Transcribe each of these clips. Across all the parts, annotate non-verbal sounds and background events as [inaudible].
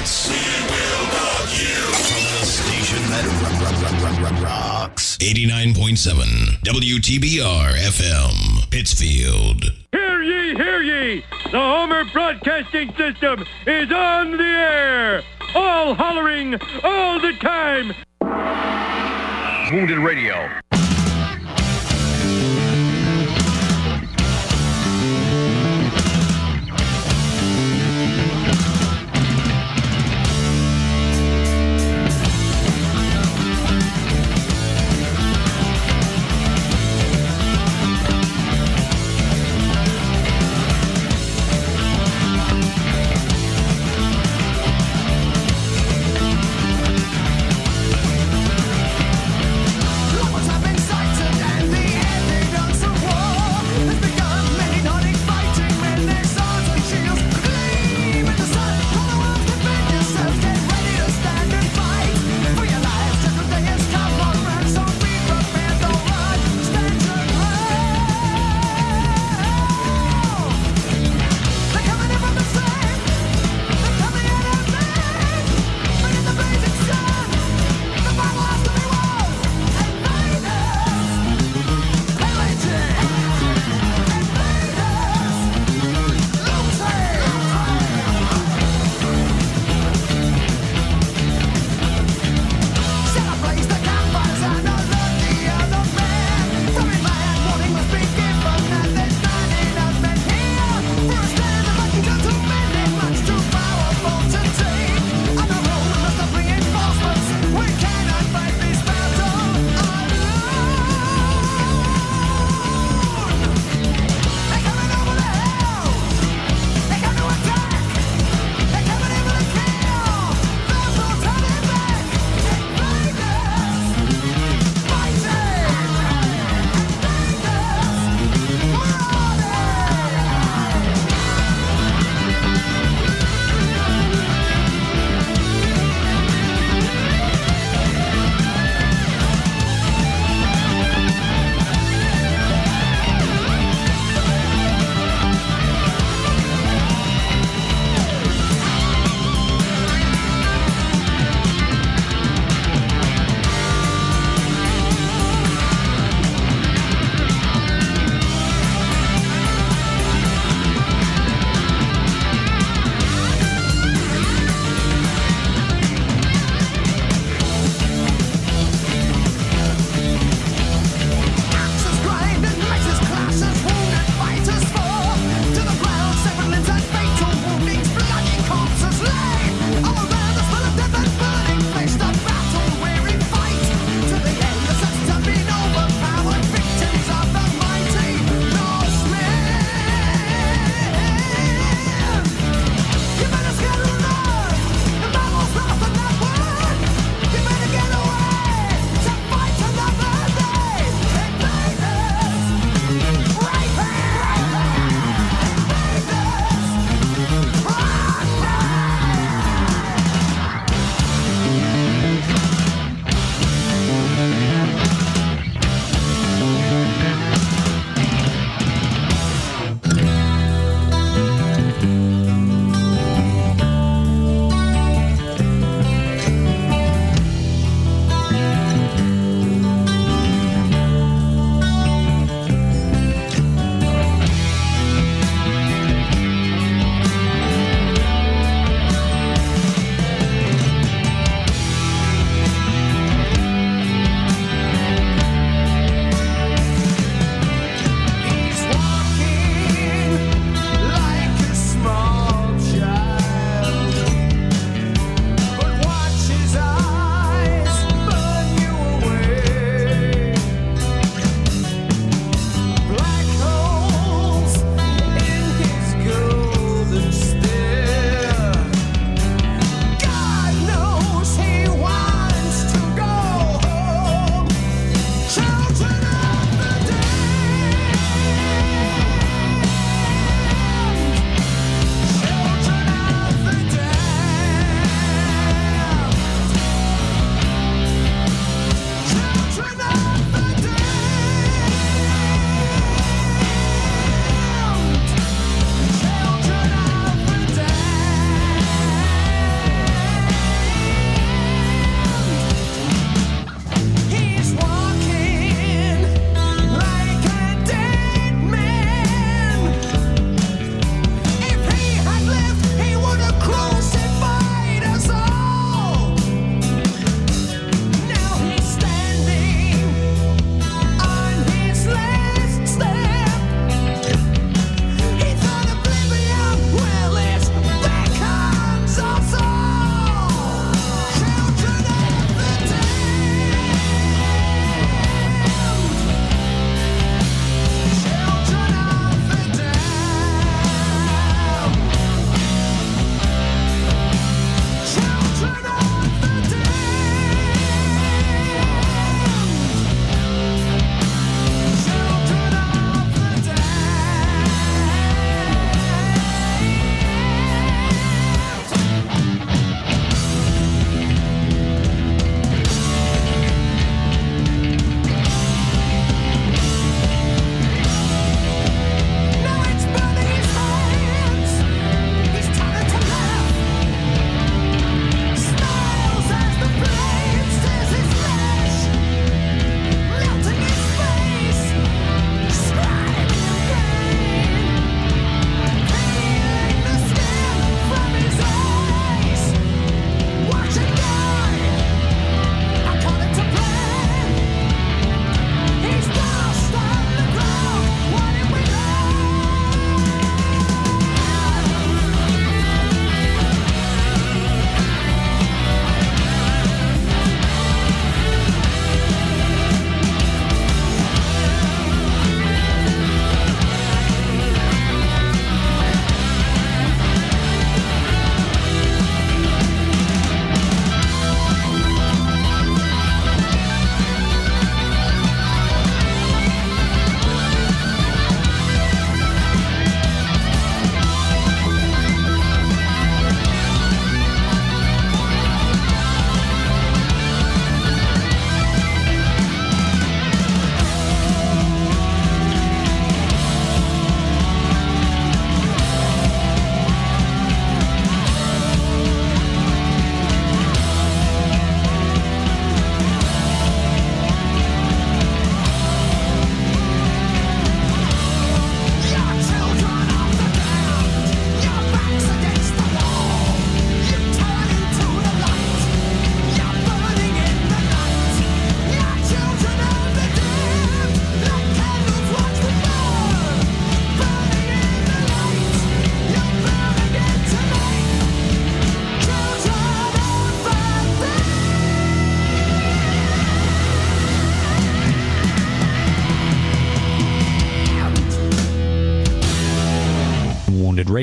This from the station that rock, rock, rock, rocks. 89.7 WTBR FM, Pittsfield. Hear ye, hear ye! The Homer Broadcasting System is on the air! All hollering, all the time! Wounded Radio.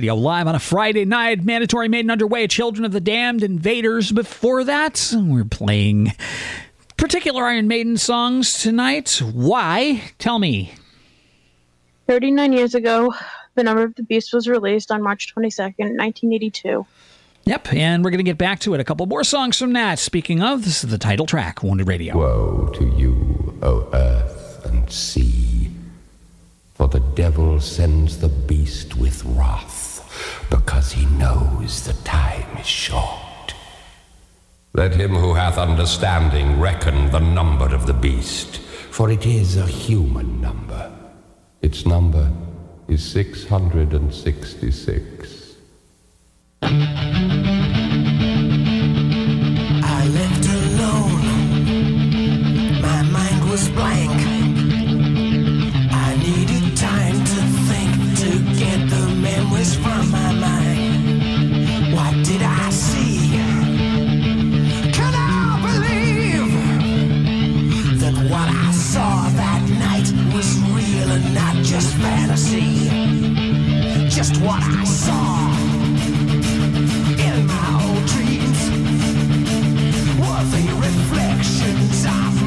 Radio live on a Friday night. Mandatory Maiden underway. Children of the Damned, Invaders. Before that, we're playing particular Iron Maiden songs tonight. Why? Tell me. 39 years ago, The Number of the Beast was released on March 22nd, 1982. Yep, and we're going to get back to it. A couple more songs from that. Speaking of, this is the title track, Wounded Radio. Woe to you, O earth and sea, for the devil sends the beast with wrath, because he knows the time is short. Let him who hath understanding reckon the number of the beast, for it is a human number. Its number is 666. see just what I saw in my old dreams. Were the reflections of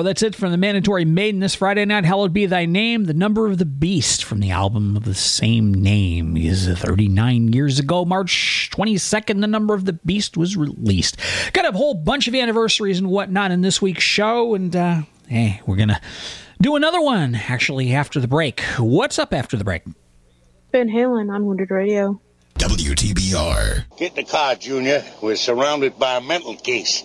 Radio. That's it from the Mandatory Maiden this Friday night. Hallowed be thy name. The number of the beast from the album of the same name is 39 years ago, March 22nd. The number of the beast was released. Got a whole bunch of anniversaries and whatnot in this week's show, and uh, hey, we're gonna do another one actually after the break. What's up after the break? Van Halen on Wounded Radio. WTBR. Get in the car, Junior. We're surrounded by a mental case.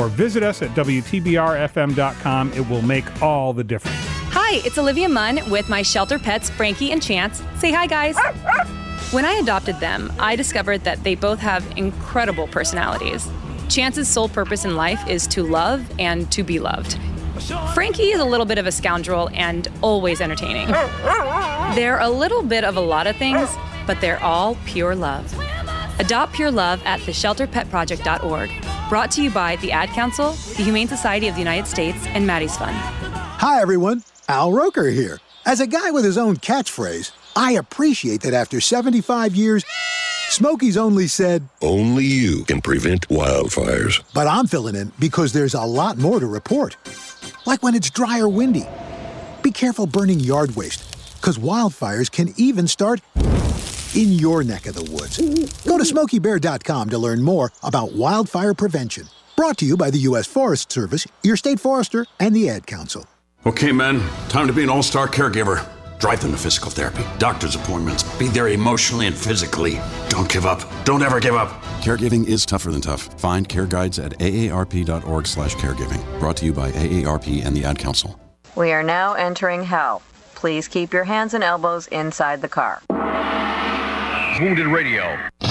or visit us at WTBRFM.com. It will make all the difference. Hi, it's Olivia Munn with my shelter pets, Frankie and Chance. Say hi, guys. When I adopted them, I discovered that they both have incredible personalities. Chance's sole purpose in life is to love and to be loved. Frankie is a little bit of a scoundrel and always entertaining. They're a little bit of a lot of things, but they're all pure love. Adopt Pure Love at theshelterpetproject.org. Brought to you by the Ad Council, the Humane Society of the United States, and Maddie's Fund. Hi, everyone. Al Roker here. As a guy with his own catchphrase, I appreciate that after 75 years, Smokey's only said, Only you can prevent wildfires. but I'm filling in because there's a lot more to report. Like when it's dry or windy. Be careful burning yard waste, because wildfires can even start in your neck of the woods. Go to smokeybear.com to learn more about wildfire prevention. Brought to you by the U.S. Forest Service, your state forester, and the Ad Council. Okay, men, time to be an all star caregiver. Drive them to physical therapy, doctor's appointments, be there emotionally and physically. Don't give up. Don't ever give up. Caregiving is tougher than tough. Find care guides at aarp.org slash caregiving. Brought to you by AARP and the Ad Council. We are now entering hell. Please keep your hands and elbows inside the car. Wounded Radio.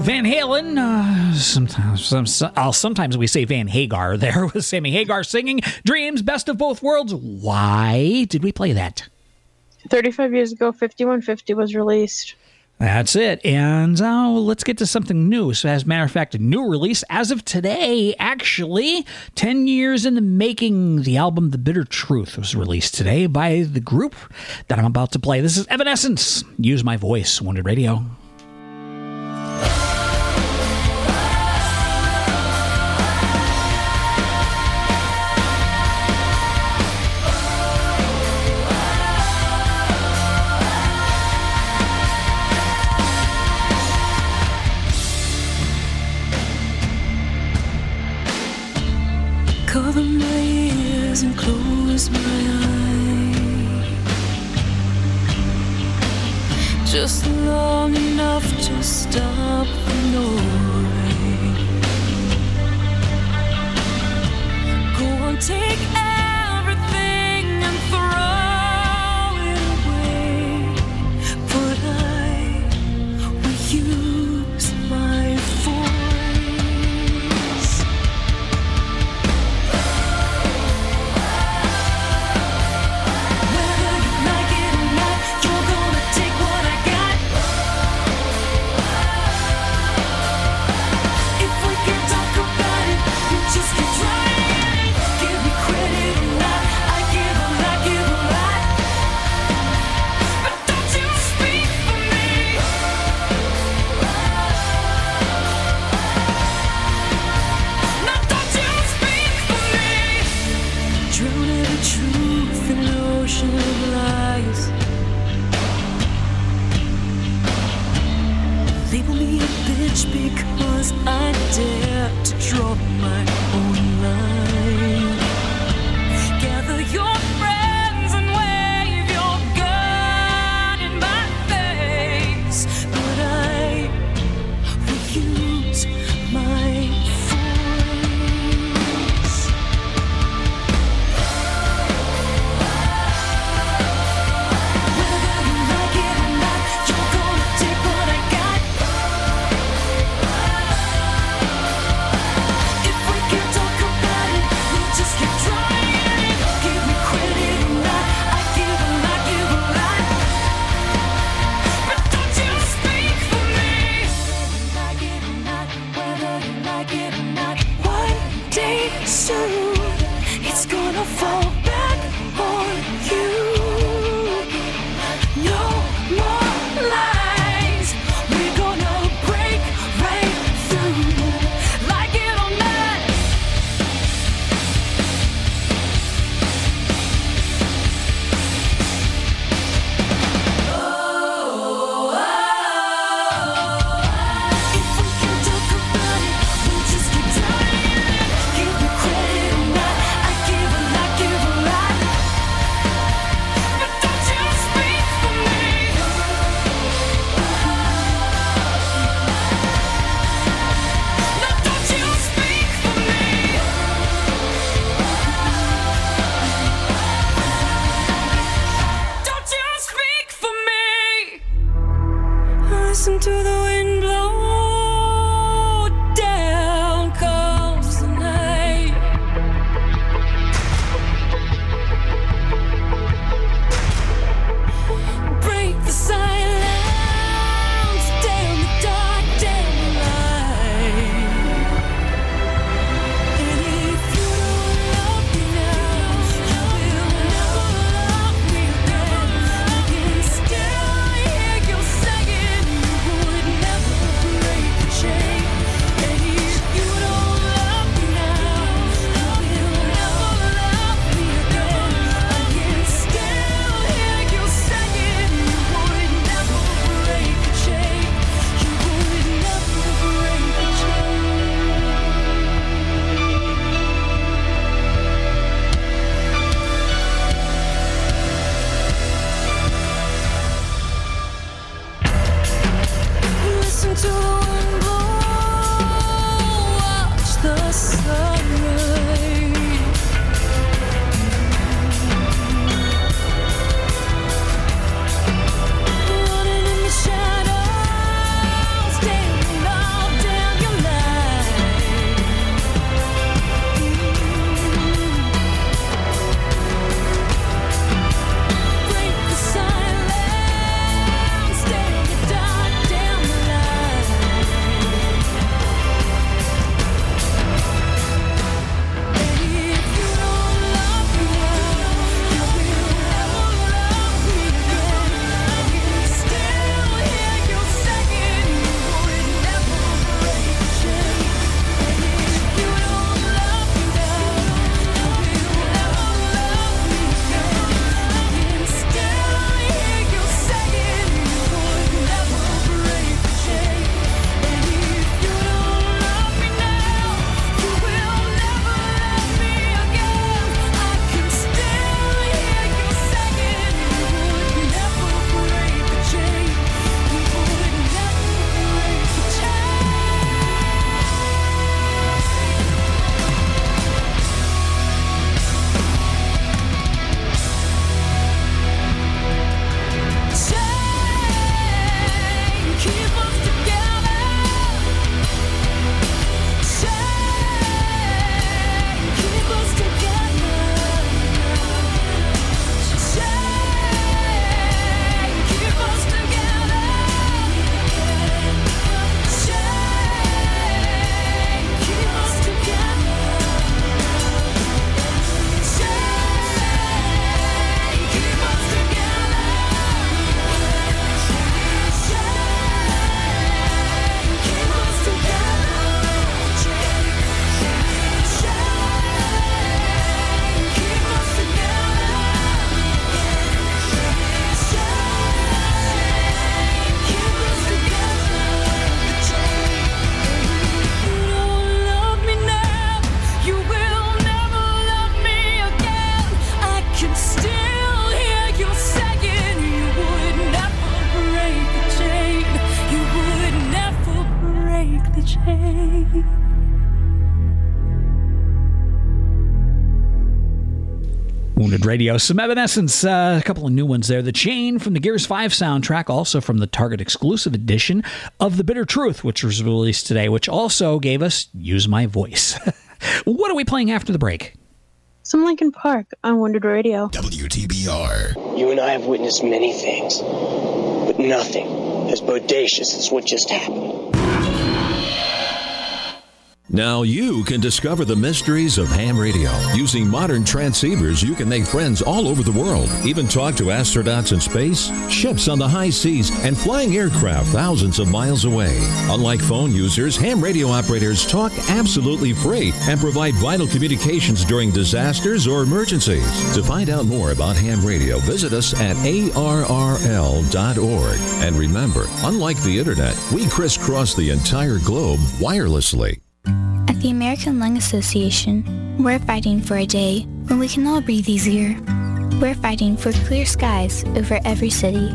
Van Halen. Uh, sometimes, some, I'll, sometimes we say Van Hagar. [laughs] There was Sammy Hagar singing "Dreams, Best of Both Worlds." Why did we play that? 35 years ago, 5150 was released. That's it. And uh, let's get to something new. So, as a matter of fact, a new release as of today, actually, 10 years in the making. The album The Bitter Truth was released today by the group that I'm about to play. This is Evanescence. Use my voice, Wounded Radio. Just long enough to stop the noise. Go on, take everything and throw Radio. Some Evanescence, uh, a couple of new ones there. The Chain from the Gears 5 soundtrack, also from the Target exclusive edition of The Bitter Truth, which was released today, which also gave us Use My Voice. [laughs] what are we playing after the break? Some Linkin Park on Wounded Radio. WTBR. You and I have witnessed many things, but nothing as bodacious as what just happened. Now you can discover the mysteries of ham radio. Using modern transceivers, you can make friends all over the world, even talk to astronauts in space, ships on the high seas, and flying aircraft thousands of miles away. Unlike phone users, ham radio operators talk absolutely free and provide vital communications during disasters or emergencies. To find out more about ham radio, visit us at arrl.org. And remember, unlike the internet, we crisscross the entire globe wirelessly. At the American Lung Association, we're fighting for a day when we can all breathe easier. We're fighting for clear skies over every city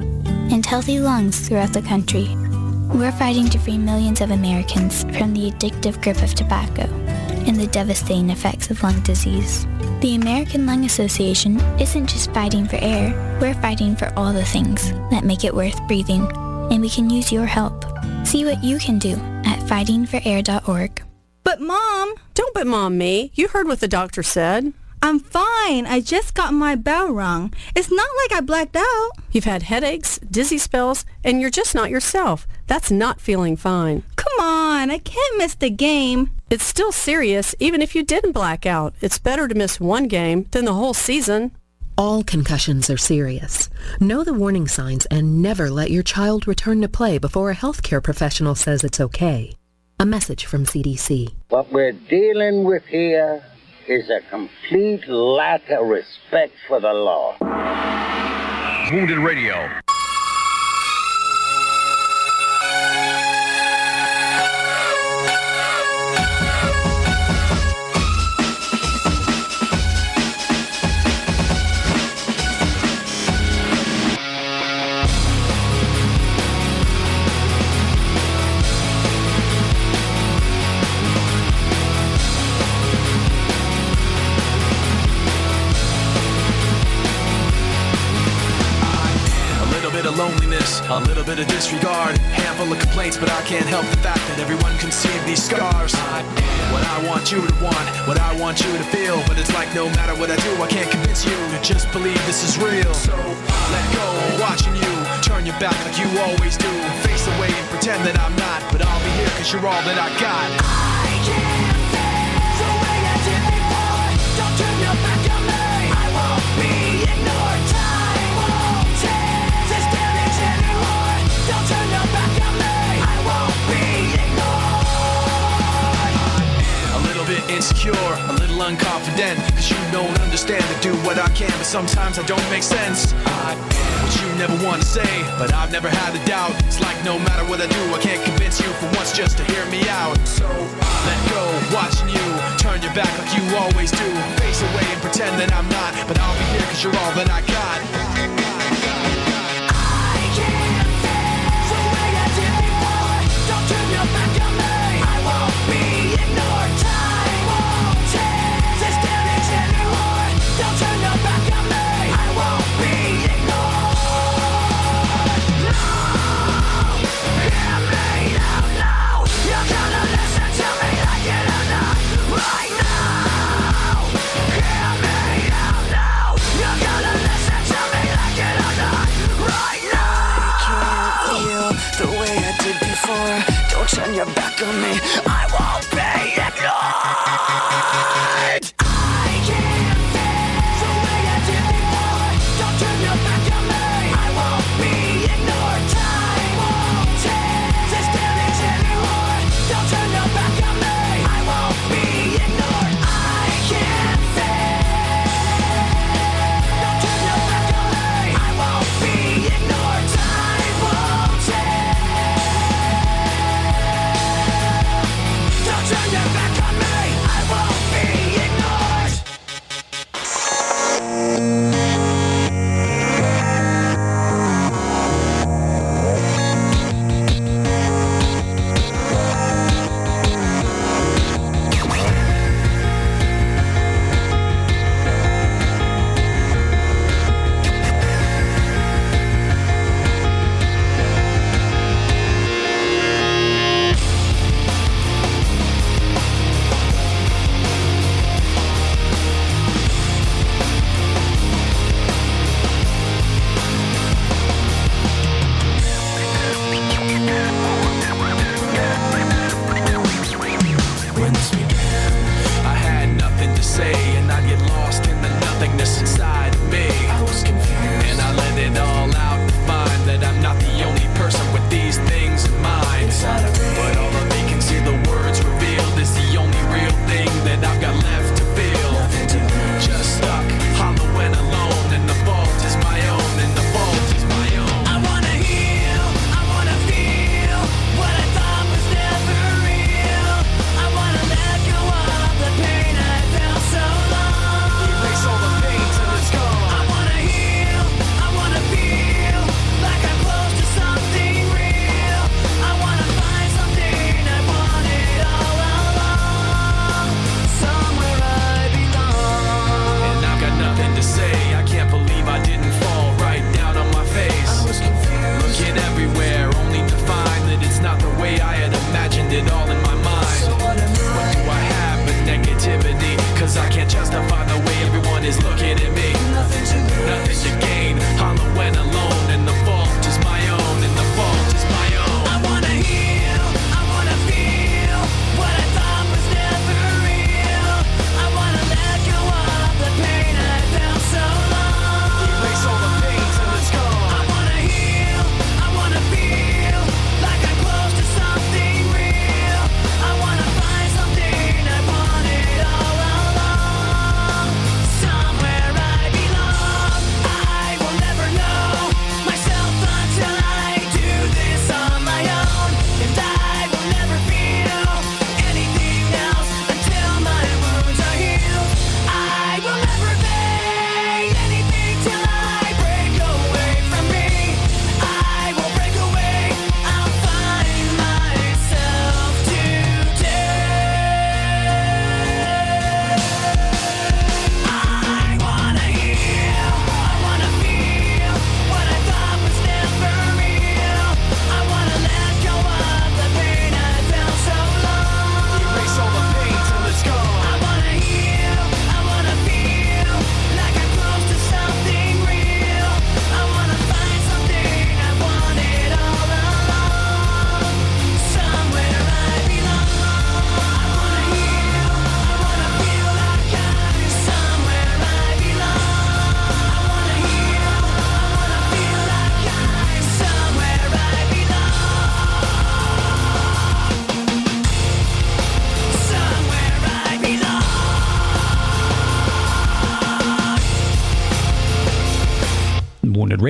and healthy lungs throughout the country. We're fighting to free millions of Americans from the addictive grip of tobacco and the devastating effects of lung disease. The American Lung Association isn't just fighting for air, we're fighting for all the things that make it worth breathing, and we can use your help. See what you can do at fightingforair.org. But mom, don't but mom me. You heard what the doctor said. I'm fine. I just got my bell rung. It's not like I blacked out. You've had headaches, dizzy spells, and you're just not yourself. That's not feeling fine. Come on, I can't miss the game. It's still serious even if you didn't black out. It's better to miss one game than the whole season. All concussions are serious. Know the warning signs and never let your child return to play before a healthcare professional says it's okay. A message from CDC. What we're dealing with here is a complete lack of respect for the law. Wounded Radio. A little bit of disregard, handful of complaints, but I can't help the fact that everyone can see these scars. I am what I want you to want, what I want you to feel, but it's like no matter what I do, I can't convince you to just believe this is real. So let go, watching you turn your back like you always do, face away and pretend that I'm not, but I'll be here cause you're all that I got. I insecure, a little unconfident, cause you don't understand to do what I can, but sometimes I don't make sense. I am what you never want to say, but I've never had a doubt. It's like no matter what I do, I can't convince you for once just to hear me out. So I let go, watching you turn your back like you always do. Face away and pretend that I'm not, but I'll be here cause you're all that I got. Back on me.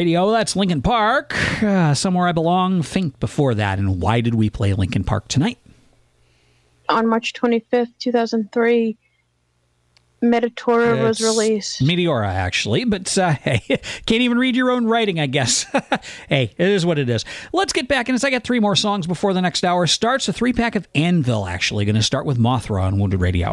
Radio. That's Linkin Park. Uh, Somewhere I Belong. Faint before that. And why did we play Linkin Park tonight? On March 25th, 2003, Metatora was released. Meteora, actually, but uh, [laughs] hey, can't even read your own writing, I guess. [laughs] hey, it is what it is. Let's get back in this. I got three more songs before the next hour starts. A three pack of Anvil, actually. Going to start with Mothra on Wounded Radio.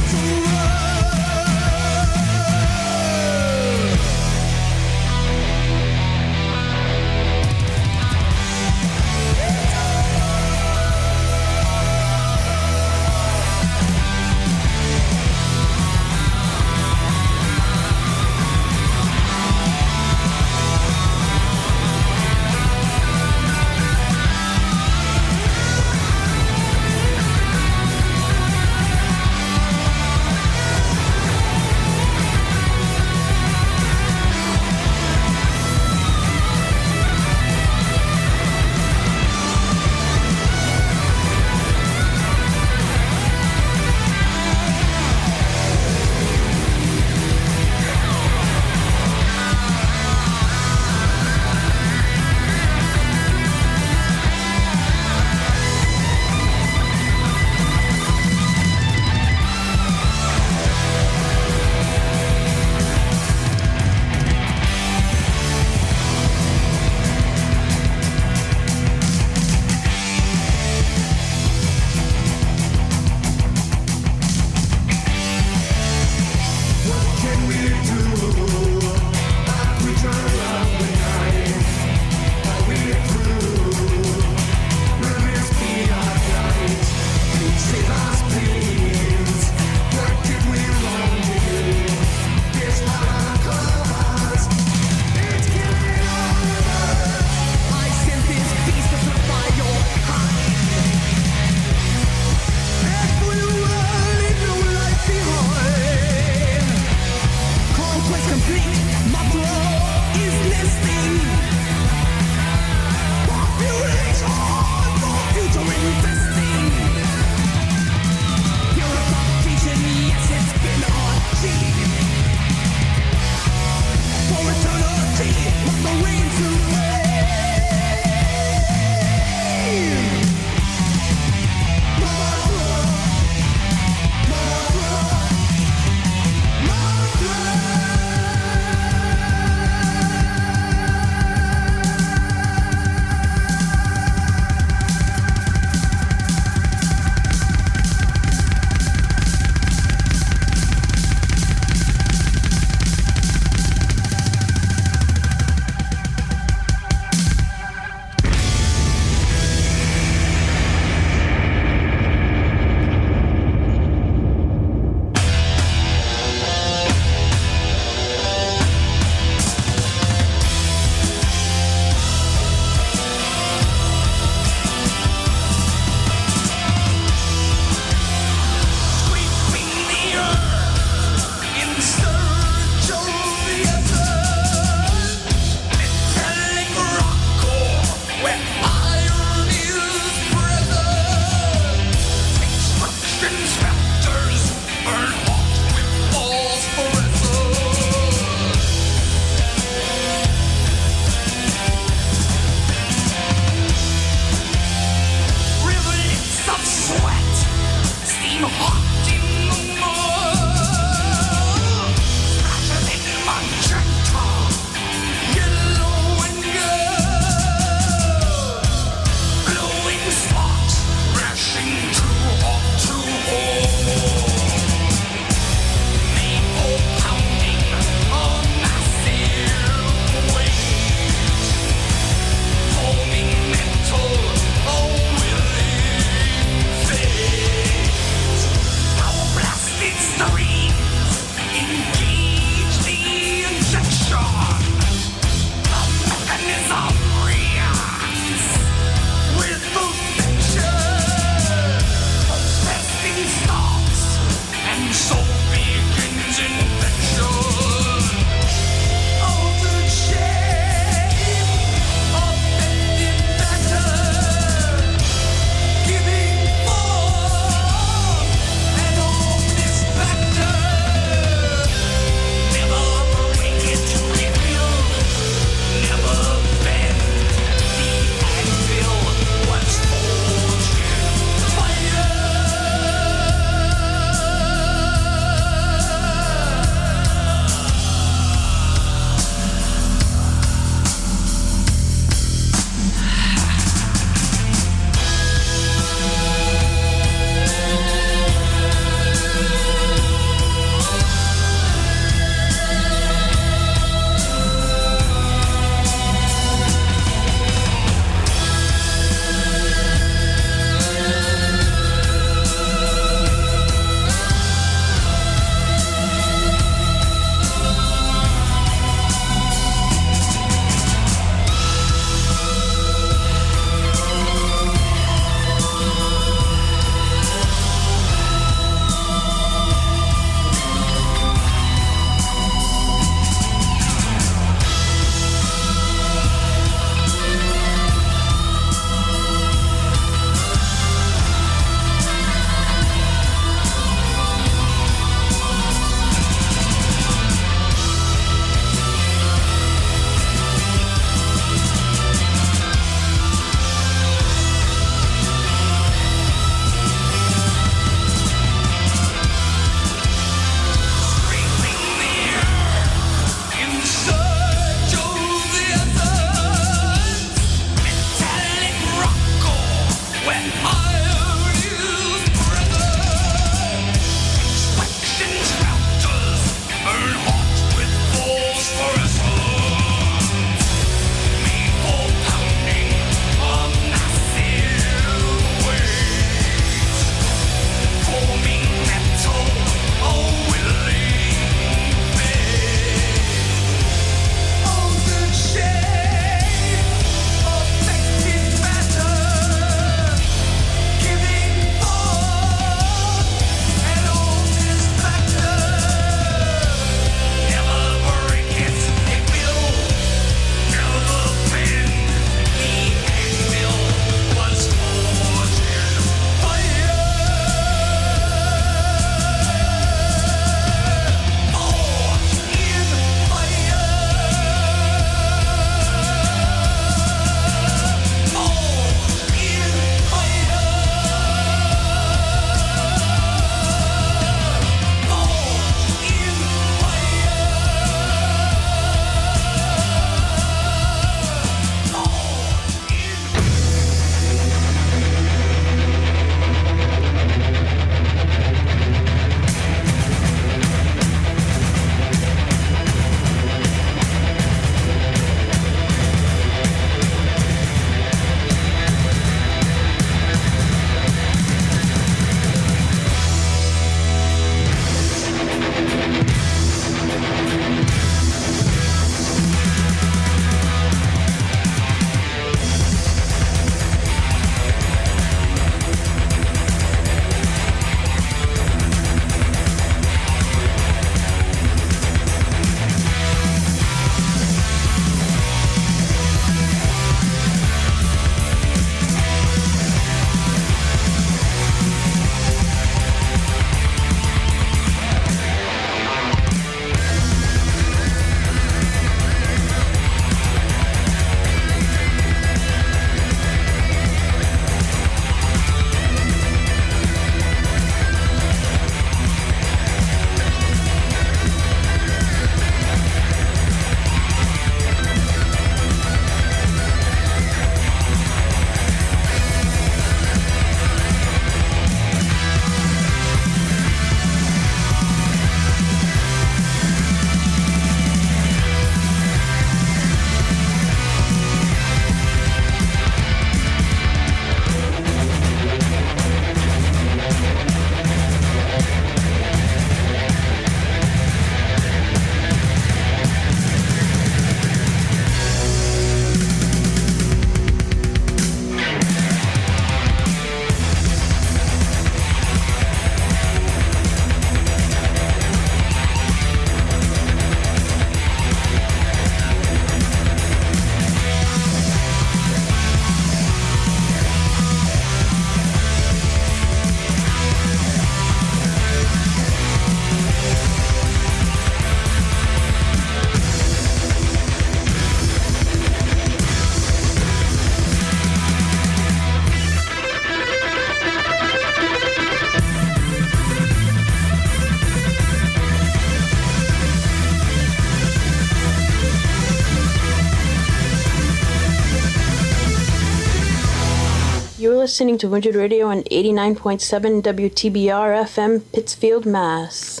Listening to Wounded Radio on 89.7 WTBR FM, Pittsfield, Mass.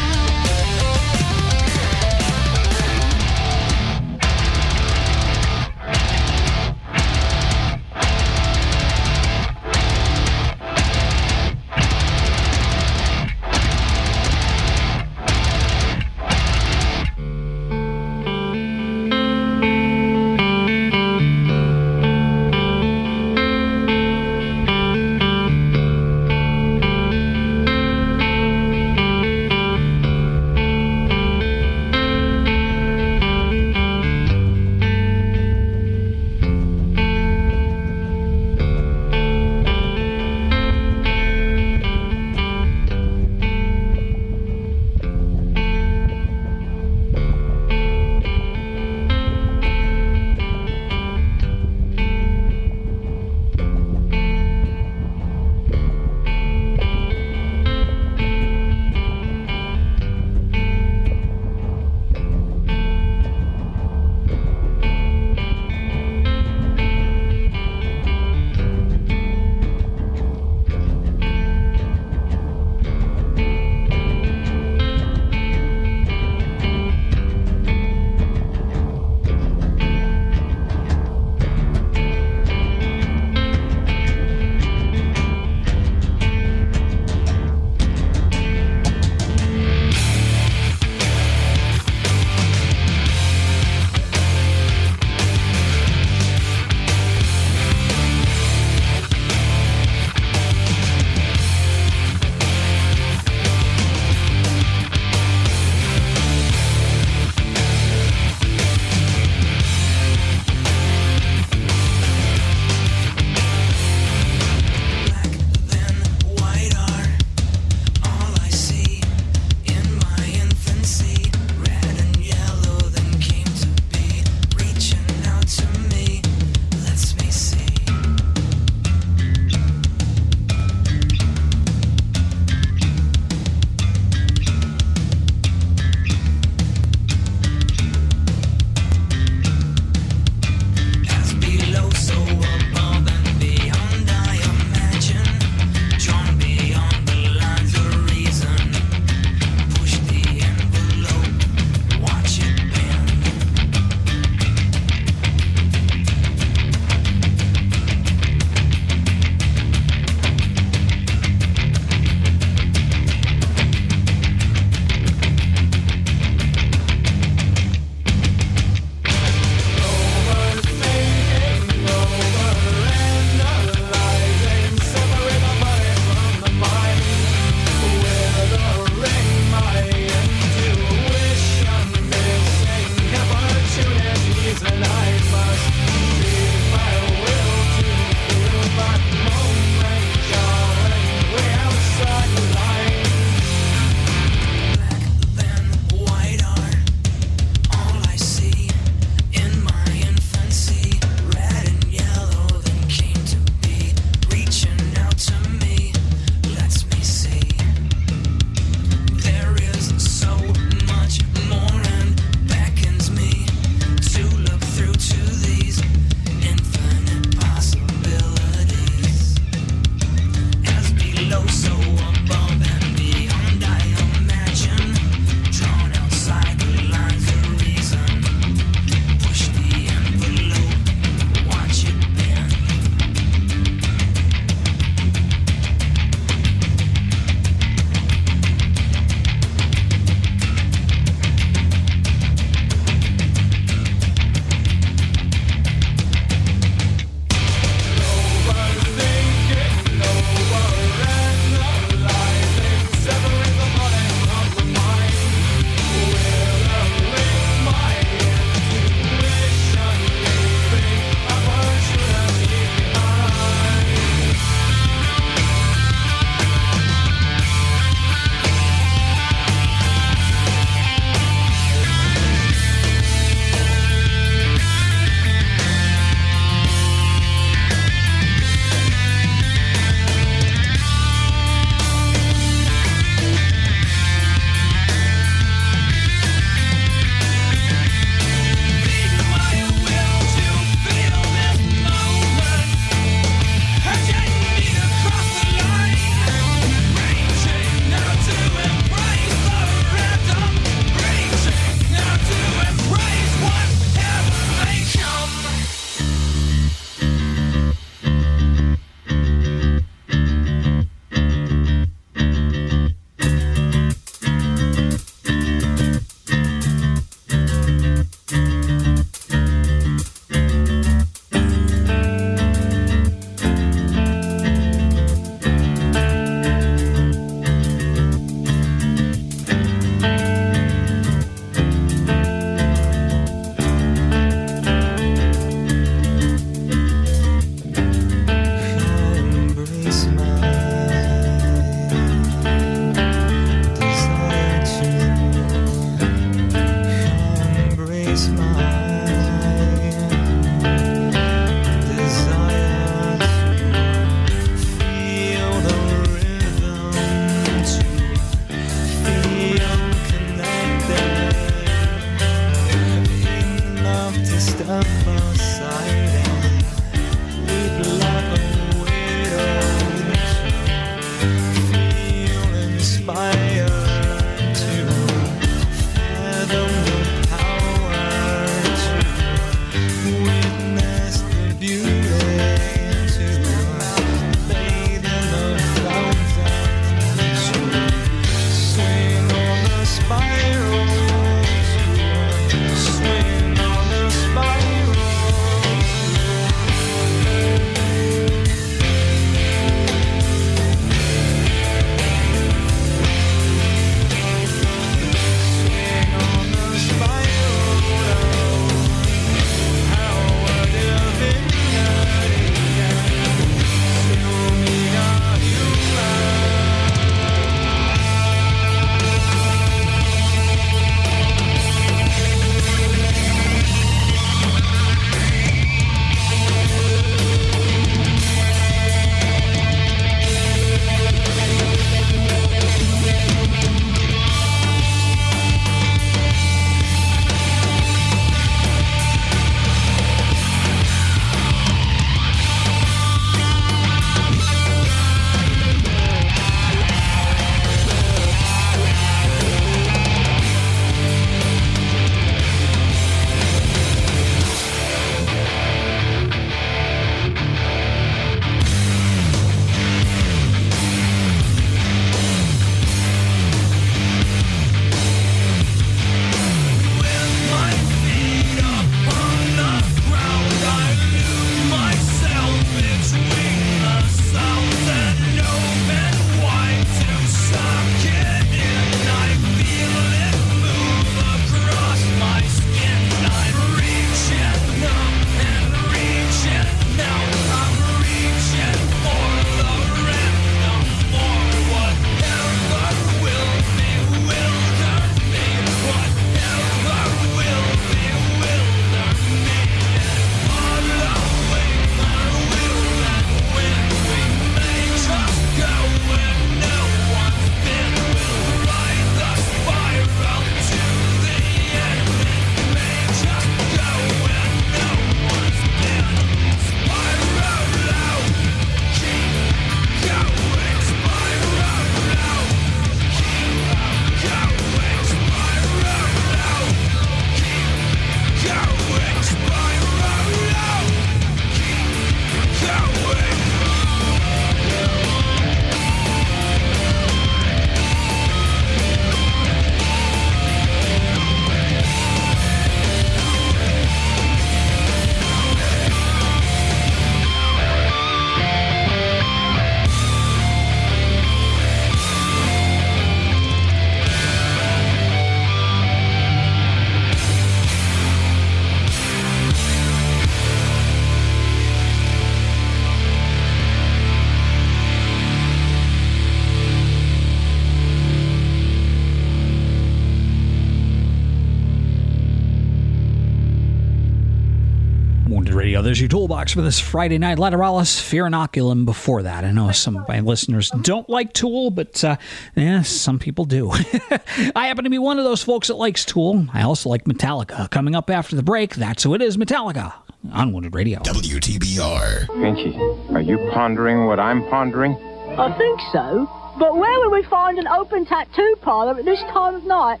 Toolbox for this Friday night. Lateralus, Fear Inoculum before that. I know some of my listeners don't like Tool, but uh, yeah, some people do. [laughs] I happen to be one of those folks that likes Tool. I also like Metallica. Coming up after the break, that's who it is Metallica on Wounded Radio. WTBR. Pinchy, are you pondering what I'm pondering? I think so. But where would we find an open tattoo parlor at this time of night?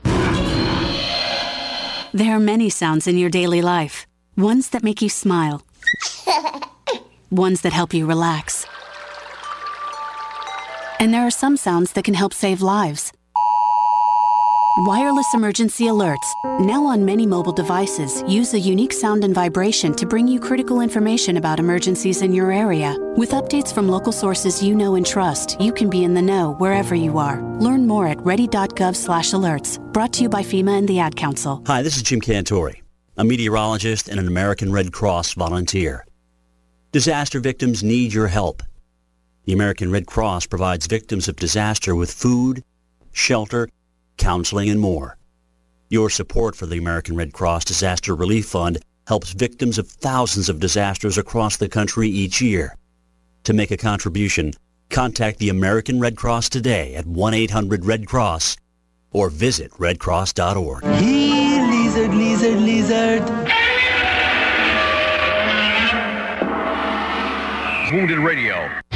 There are many sounds in your daily life. Ones that make you smile. Ones that help you relax. And there are some sounds that can help save lives. Wireless emergency alerts, now on many mobile devices, use a unique sound and vibration to bring you critical information about emergencies in your area. With updates from local sources you know and trust, you can be in the know wherever you are. Learn more at ready.gov/alerts. Brought to you by FEMA and the Ad Council. Hi, this is Jim Cantore, a meteorologist and an American Red Cross volunteer. Disaster victims need your help. The American Red Cross provides victims of disaster with food, shelter, counseling, and more. Your support for the American Red Cross Disaster Relief Fund helps victims of thousands of disasters across the country each year. To make a contribution, contact the American Red Cross today at 1-800-RED-CROSS or visit redcross.org. lizard, lizard, lizard. Wounded Radio.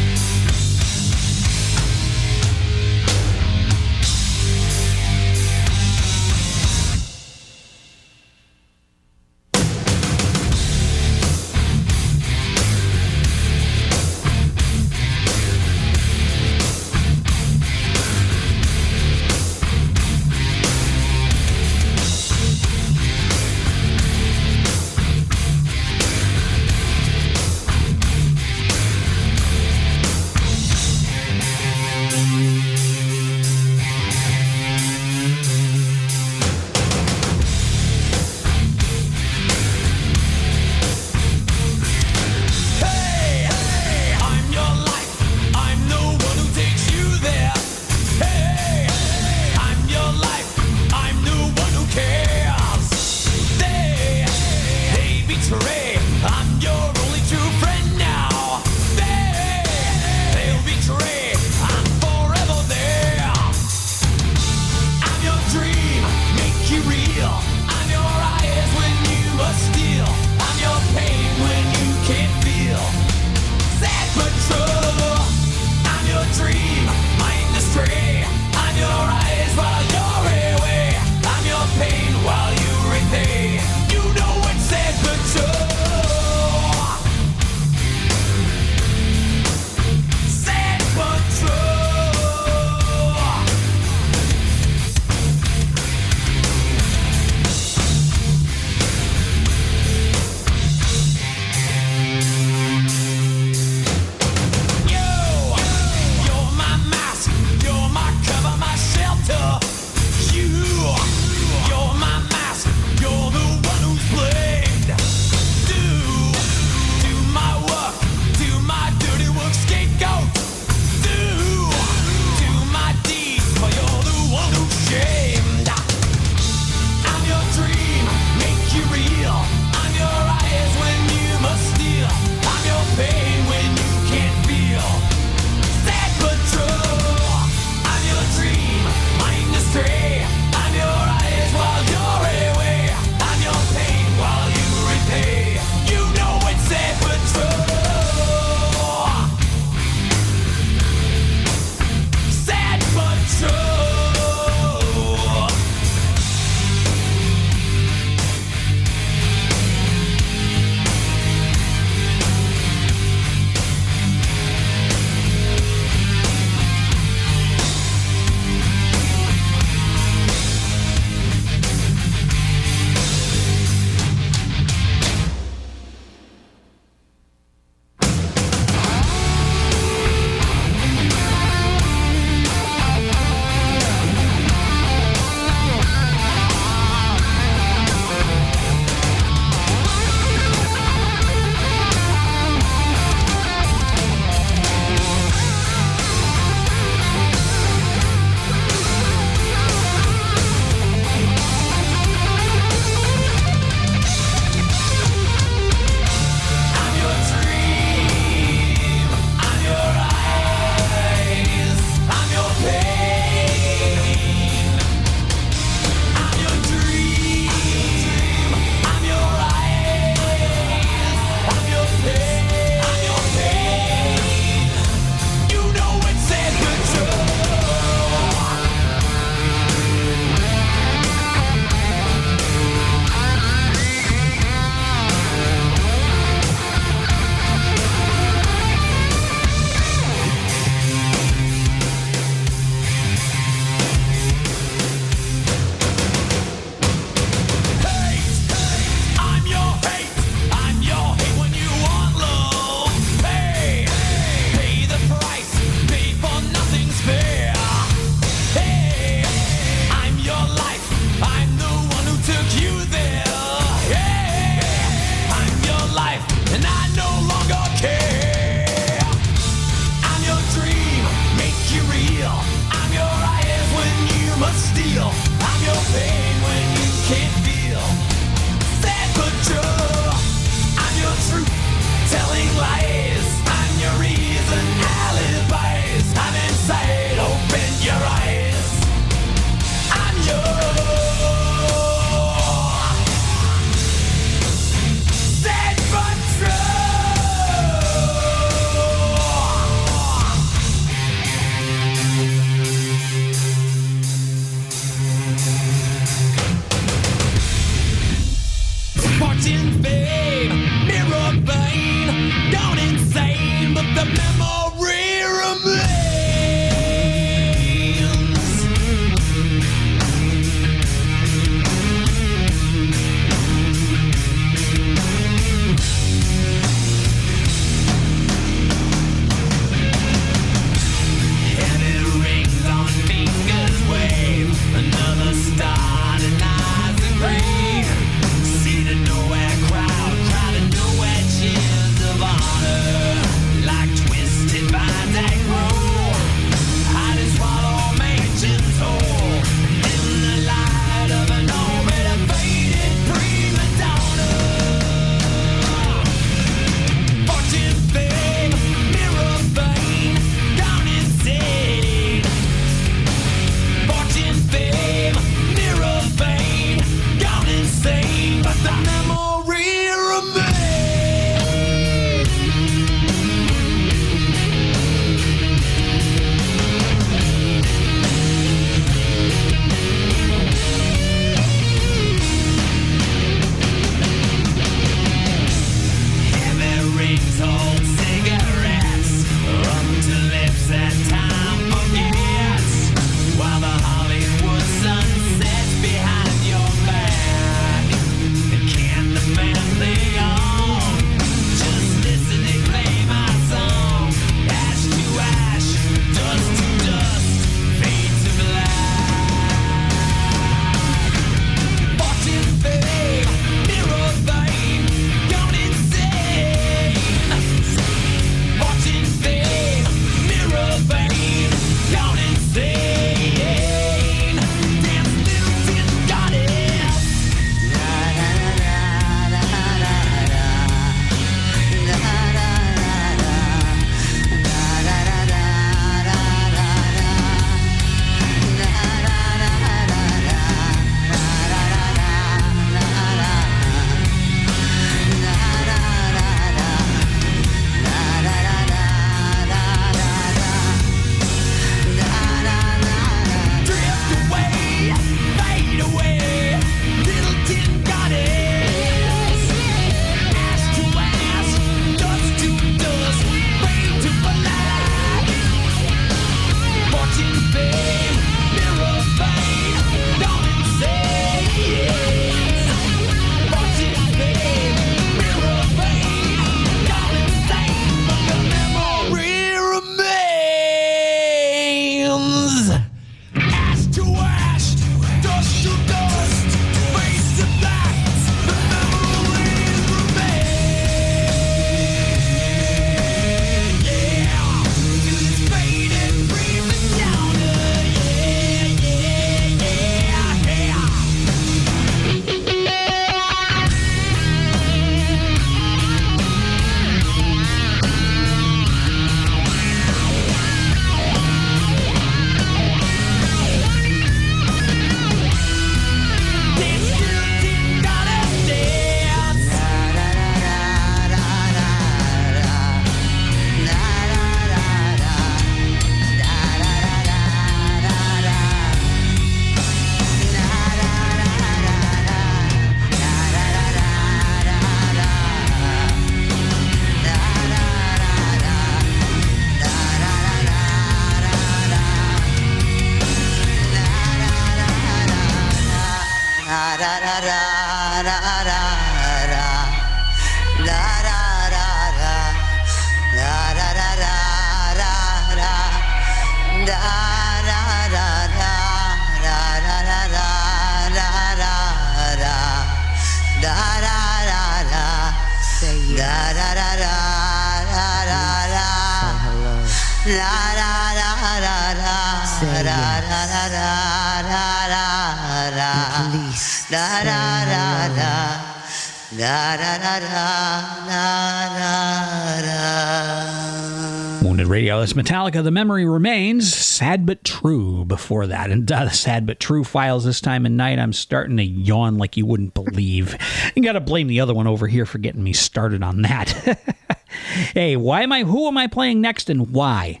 Radio. That's Metallica. The memory remains. Sad but true. Before that, and uh, the sad but true files this time of night. I'm starting to yawn like you wouldn't believe. you got to blame the other one over here for getting me started on that. [laughs] hey, why am I? Who am I playing next, and why?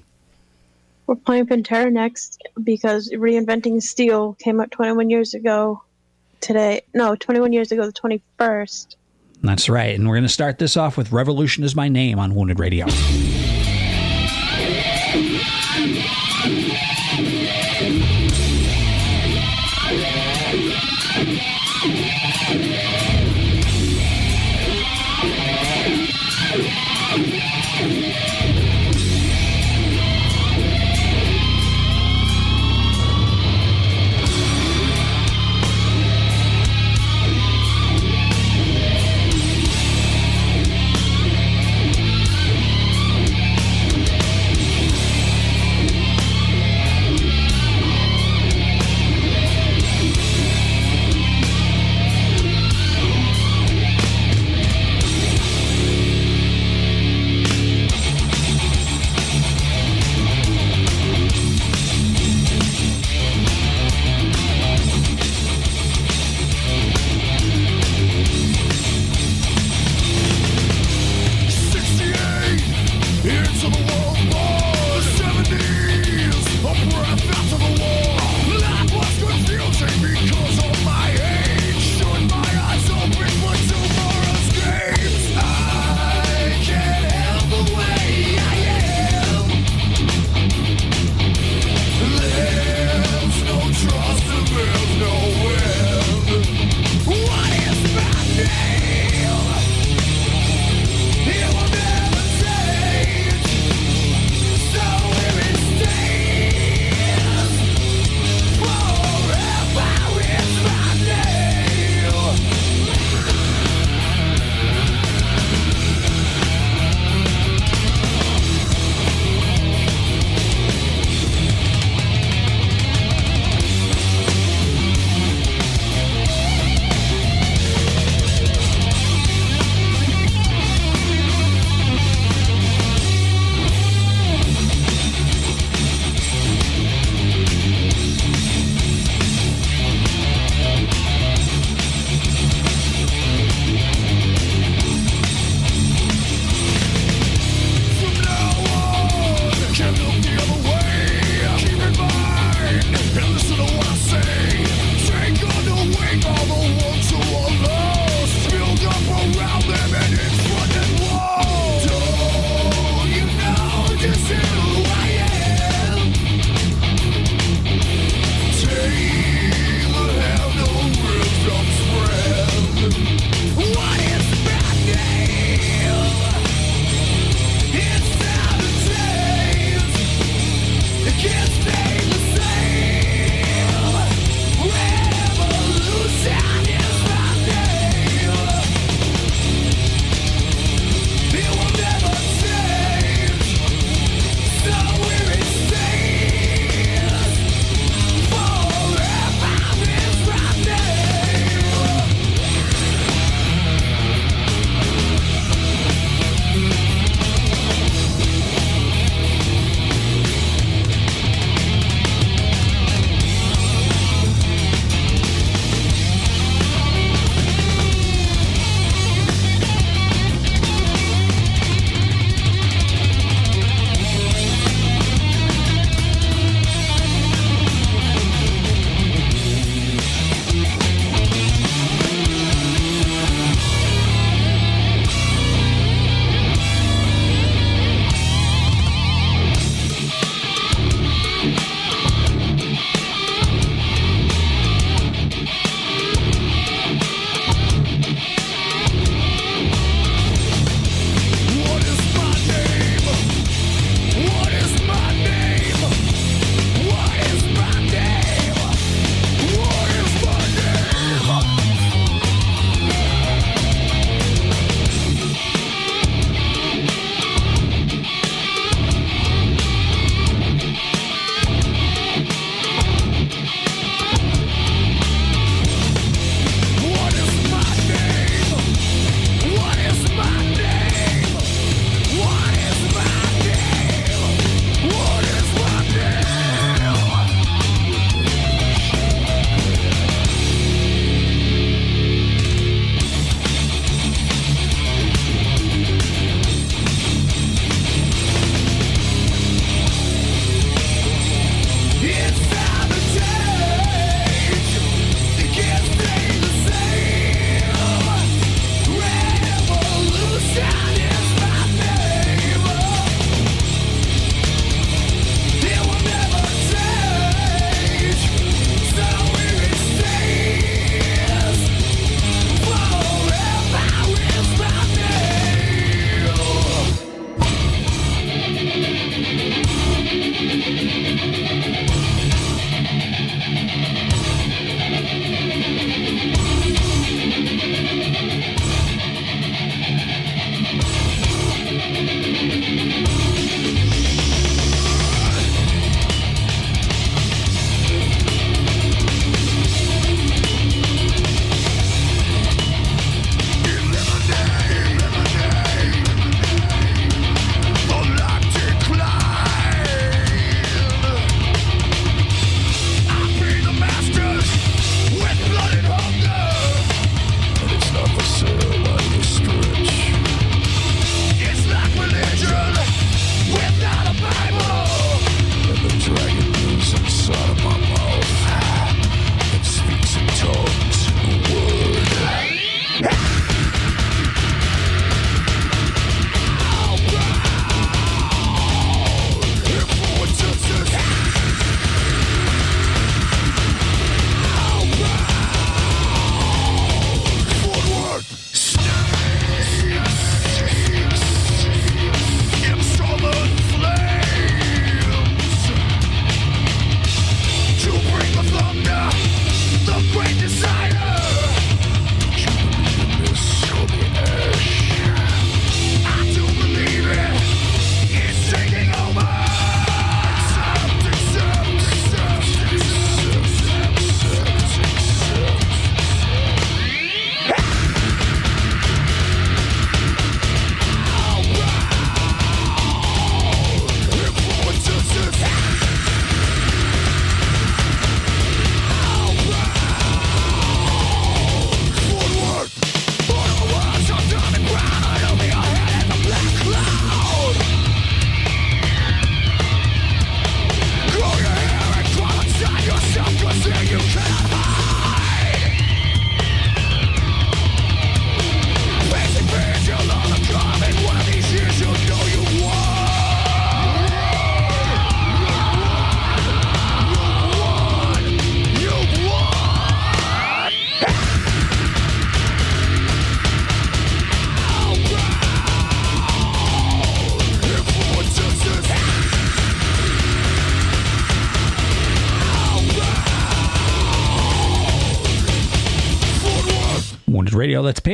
We're playing Pantera next because Reinventing Steel came out 21 years ago today. No, 21 years ago, the 21st. That's right. And we're going to start this off with Revolution is My Name on Wounded Radio. Yeah.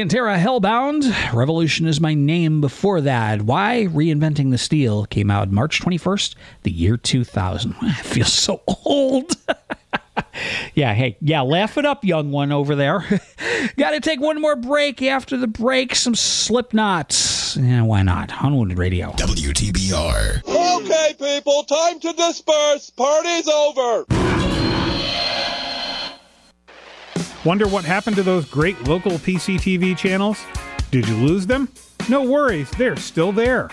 Pantera Hellbound. Revolution is my name before that. Why? Reinventing the Steel came out March 21st, the year 2000. [laughs] I feel so old. [laughs] yeah, hey, yeah, laugh it up, young one over there. [laughs] Got to take one more break. After the break, some Slipknots. Yeah, why not? Hollywood Radio. WTBR. Okay, people, time to disperse. Party's over. Wonder what happened to those great local PCTV channels? Did you lose them? No worries, they're still there.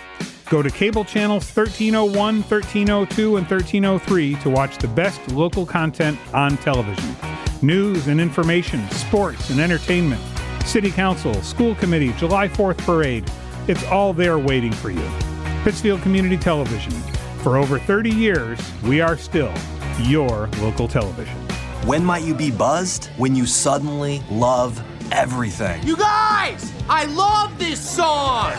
Go to cable channels 1301, 1302, and 1303 to watch the best local content on television. News and information, sports and entertainment, city council, school committee, July 4th parade. It's all there waiting for you. Pittsfield Community Television. For over 30 years, we are still your local television. When might you be buzzed? When you suddenly love everything. You guys, I love this song.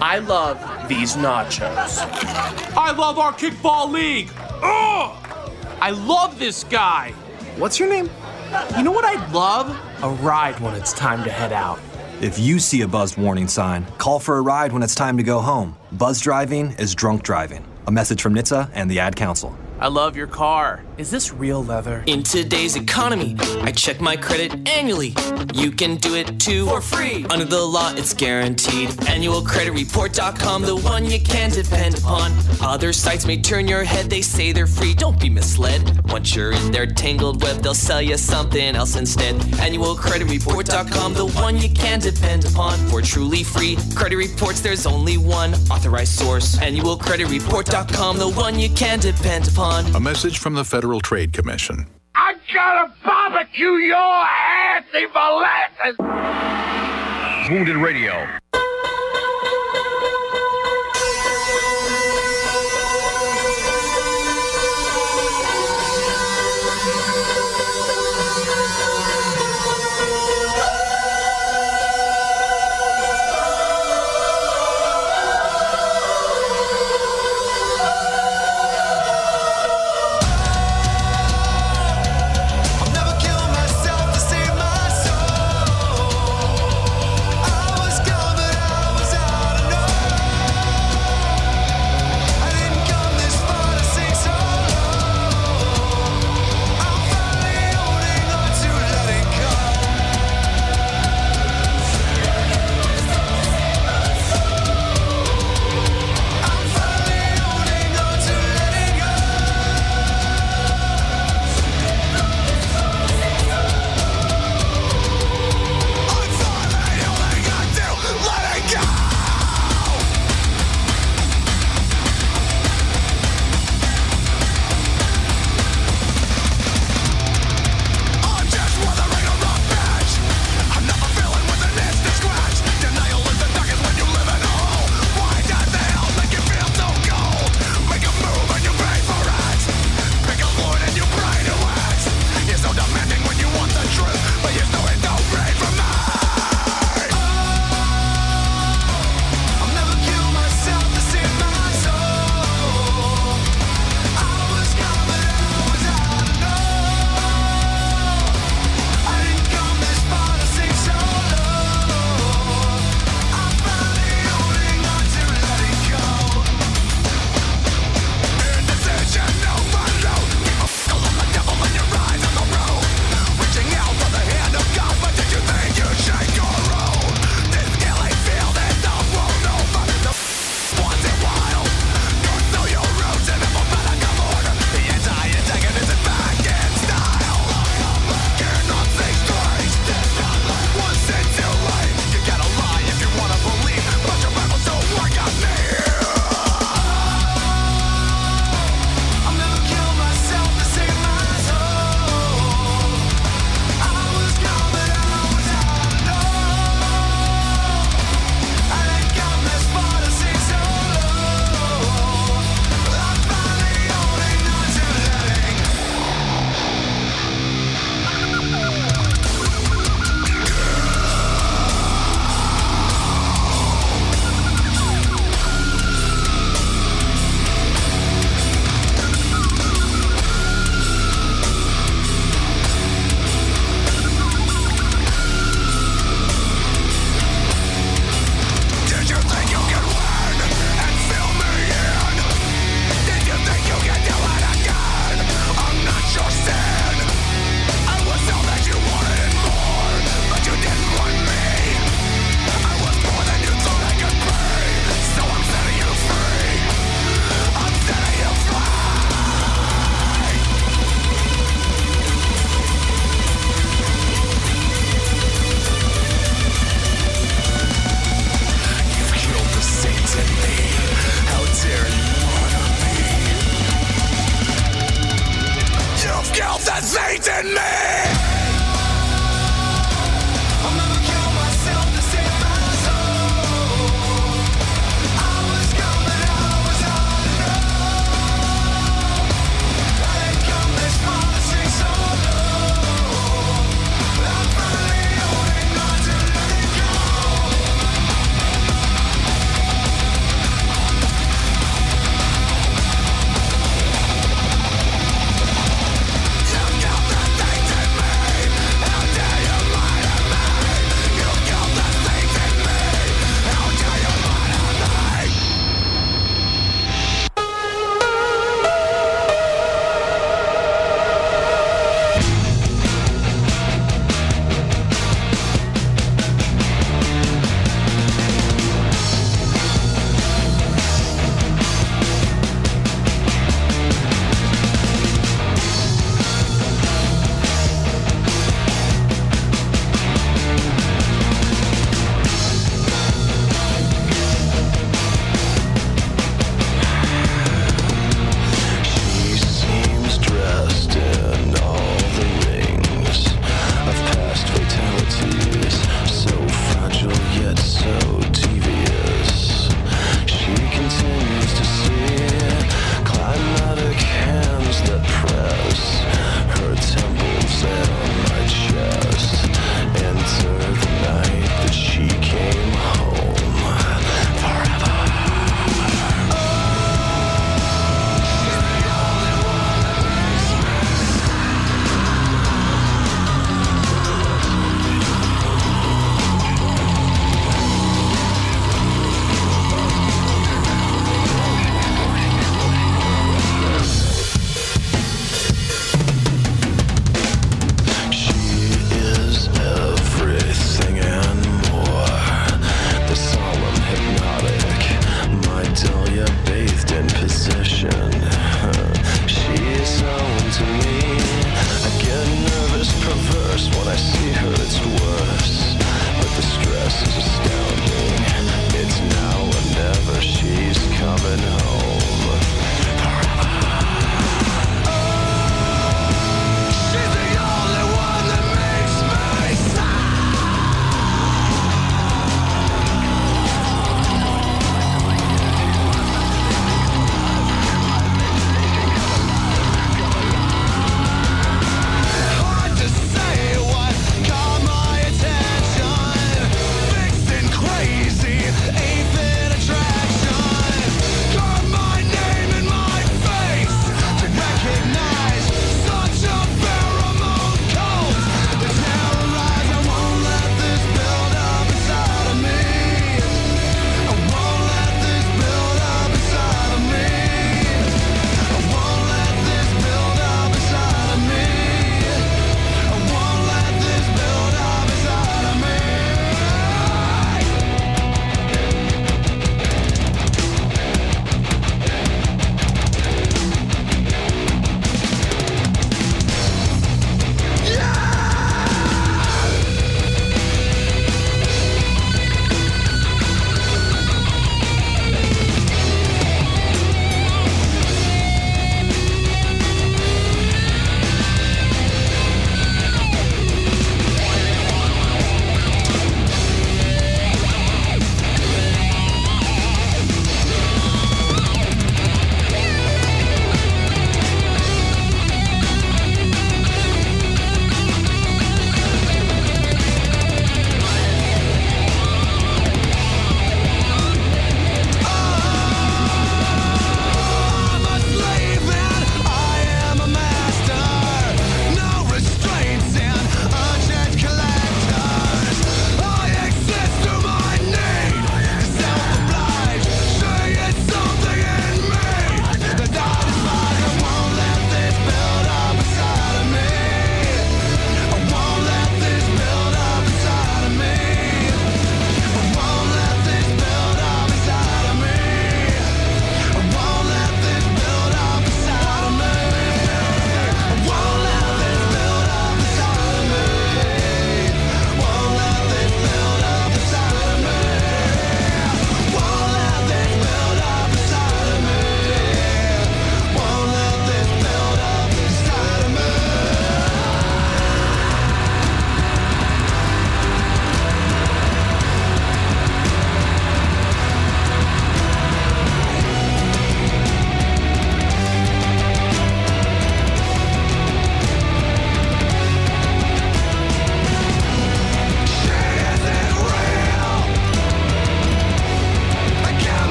I love these nachos. I love our kickball league. Ugh! I love this guy. What's your name? You know what I'd love? A ride when it's time to head out. If you see a buzzed warning sign, call for a ride when it's time to go home. Buzz driving is drunk driving. A message from NHTSA and the Ad Council. I love your car. Is this real leather? In today's economy, I check my credit annually. You can do it too for free. Under the law, it's guaranteed. Annualcreditreport.com, the one you can depend upon. Other sites may turn your head, they say they're free. Don't be misled. Once you're in their tangled web, they'll sell you something else instead. Annualcreditreport.com, the one you can depend upon. For truly free credit reports, there's only one authorized source. Annualcreditreport.com, the one you can depend upon. A message from the Federal Trade Commission. I gotta barbecue your ass in molasses. Wounded Radio.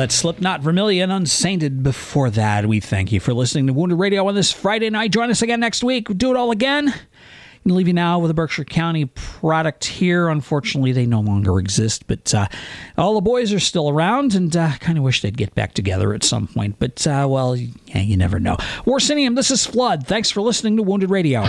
That's Slipknot, Vermilion, Unsainted. Before that, we thank you for listening to Wounded Radio on this Friday night. Join us again next week. Do it all again. I'm leave you now with a Berkshire County product here. Unfortunately, they no longer exist, but uh, all the boys are still around, and uh, kind of wish they'd get back together at some point. But, uh, well, yeah, you never know. Warsinium, this is Flood. Thanks for listening to Wounded Radio.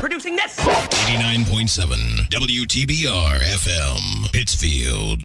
Producing this. 89.7 WTBR FM, Pittsfield.